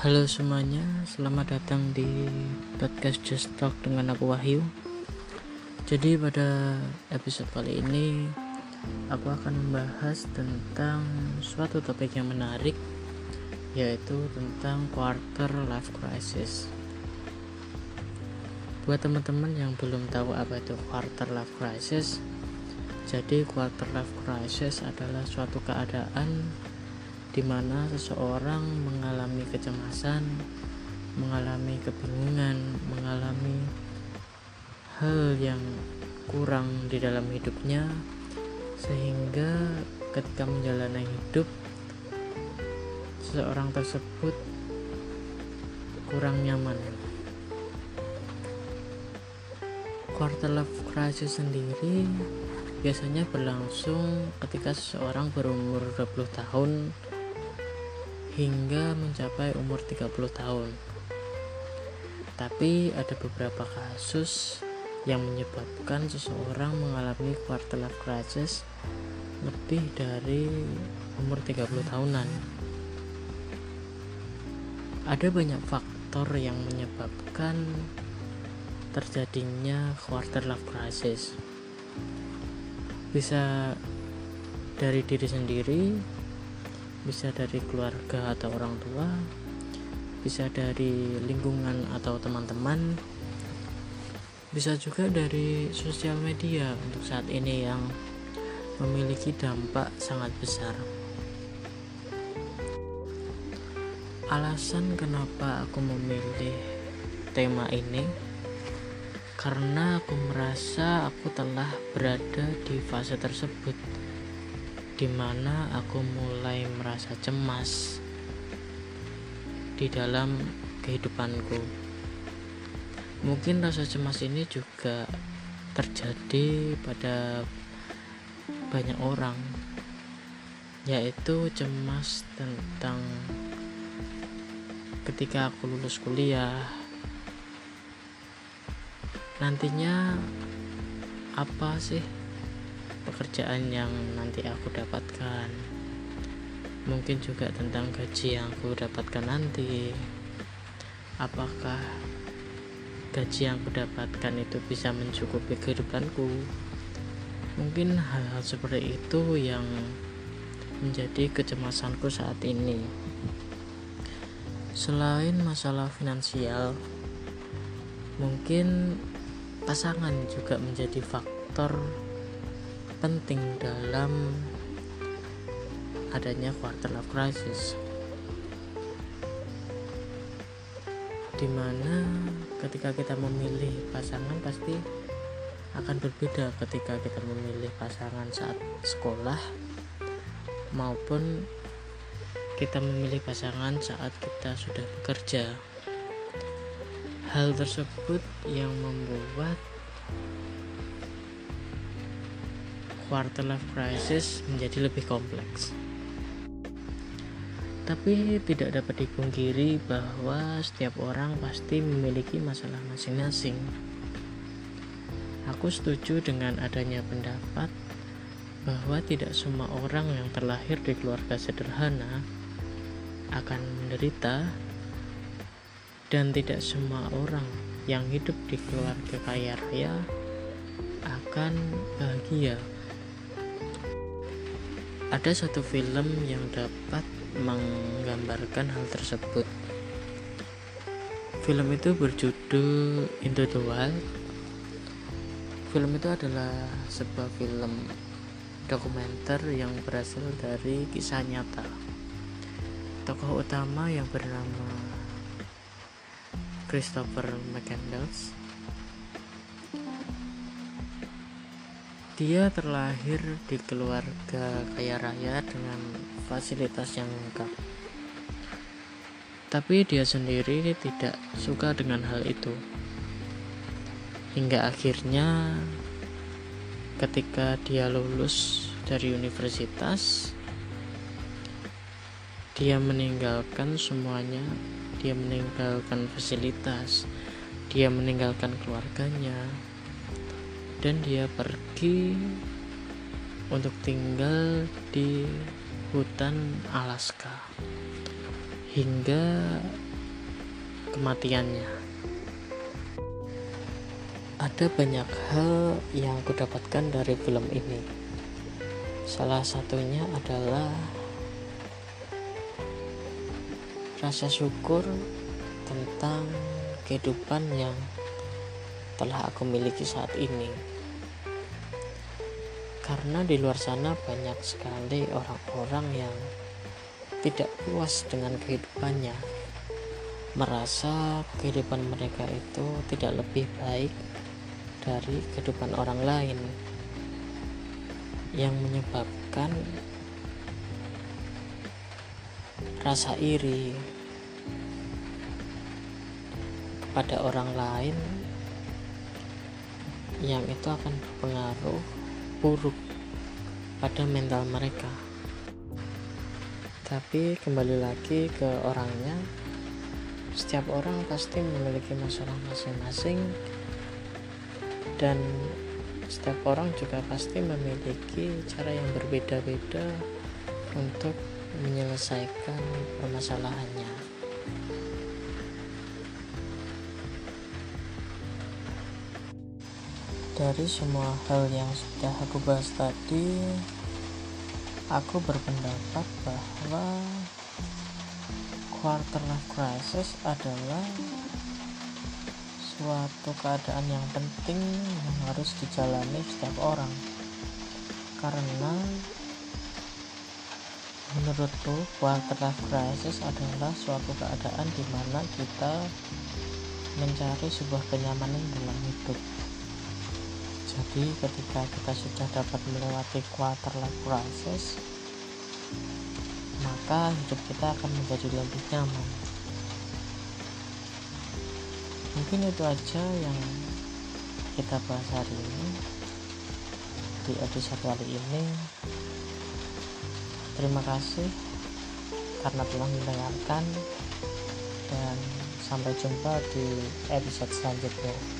Halo semuanya, selamat datang di podcast Just Talk dengan aku Wahyu. Jadi pada episode kali ini aku akan membahas tentang suatu topik yang menarik yaitu tentang quarter life crisis. Buat teman-teman yang belum tahu apa itu quarter life crisis, jadi quarter life crisis adalah suatu keadaan di mana seseorang mengalami kecemasan, mengalami kebingungan, mengalami hal yang kurang di dalam hidupnya, sehingga ketika menjalani hidup, seseorang tersebut kurang nyaman. Quarter life crisis sendiri biasanya berlangsung ketika seseorang berumur 20 tahun hingga mencapai umur 30 tahun. Tapi ada beberapa kasus yang menyebabkan seseorang mengalami quarter life crisis lebih dari umur 30 tahunan. Ada banyak faktor yang menyebabkan terjadinya quarter life crisis. Bisa dari diri sendiri, bisa dari keluarga atau orang tua bisa dari lingkungan atau teman-teman bisa juga dari sosial media untuk saat ini yang memiliki dampak sangat besar. Alasan kenapa aku memilih tema ini karena aku merasa aku telah berada di fase tersebut di mana aku mulai merasa cemas di dalam kehidupanku. Mungkin rasa cemas ini juga terjadi pada banyak orang, yaitu cemas tentang ketika aku lulus kuliah, nantinya apa sih pekerjaan yang nanti aku dapatkan. Mungkin juga tentang gaji yang aku dapatkan nanti. Apakah gaji yang aku dapatkan itu bisa mencukupi kehidupanku? Mungkin hal-hal seperti itu yang menjadi kecemasanku saat ini. Selain masalah finansial mungkin pasangan juga menjadi faktor penting dalam adanya quarter life crisis. Di mana ketika kita memilih pasangan pasti akan berbeda ketika kita memilih pasangan saat sekolah maupun kita memilih pasangan saat kita sudah bekerja. Hal tersebut yang membuat quarter life crisis menjadi lebih kompleks. Tapi tidak dapat dipungkiri bahwa setiap orang pasti memiliki masalah masing-masing. Aku setuju dengan adanya pendapat bahwa tidak semua orang yang terlahir di keluarga sederhana akan menderita dan tidak semua orang yang hidup di keluarga kaya raya akan bahagia ada satu film yang dapat menggambarkan hal tersebut. Film itu berjudul Into the Wild. Film itu adalah sebuah film dokumenter yang berasal dari kisah nyata. Tokoh utama yang bernama Christopher McCandless Dia terlahir di keluarga kaya raya dengan fasilitas yang lengkap. Tapi dia sendiri tidak suka dengan hal itu. Hingga akhirnya ketika dia lulus dari universitas dia meninggalkan semuanya dia meninggalkan fasilitas dia meninggalkan keluarganya dan dia pergi untuk tinggal di hutan Alaska hingga kematiannya. Ada banyak hal yang aku dapatkan dari film ini. Salah satunya adalah rasa syukur tentang kehidupan yang telah aku miliki saat ini. Karena di luar sana banyak sekali orang-orang yang tidak puas dengan kehidupannya. Merasa kehidupan mereka itu tidak lebih baik dari kehidupan orang lain. Yang menyebabkan rasa iri kepada orang lain yang itu akan berpengaruh buruk pada mental mereka tapi kembali lagi ke orangnya setiap orang pasti memiliki masalah masing-masing dan setiap orang juga pasti memiliki cara yang berbeda-beda untuk menyelesaikan permasalahannya. Dari semua hal yang sudah aku bahas tadi aku berpendapat bahwa quarter life crisis adalah suatu keadaan yang penting yang harus dijalani setiap orang. Karena menurutku quarter life crisis adalah suatu keadaan di mana kita mencari sebuah kenyamanan dalam hidup jadi ketika kita sudah dapat melewati quarter life crisis maka hidup kita akan menjadi lebih nyaman. Mungkin itu aja yang kita bahas hari ini. Di episode kali ini terima kasih karena telah mendengarkan dan sampai jumpa di episode selanjutnya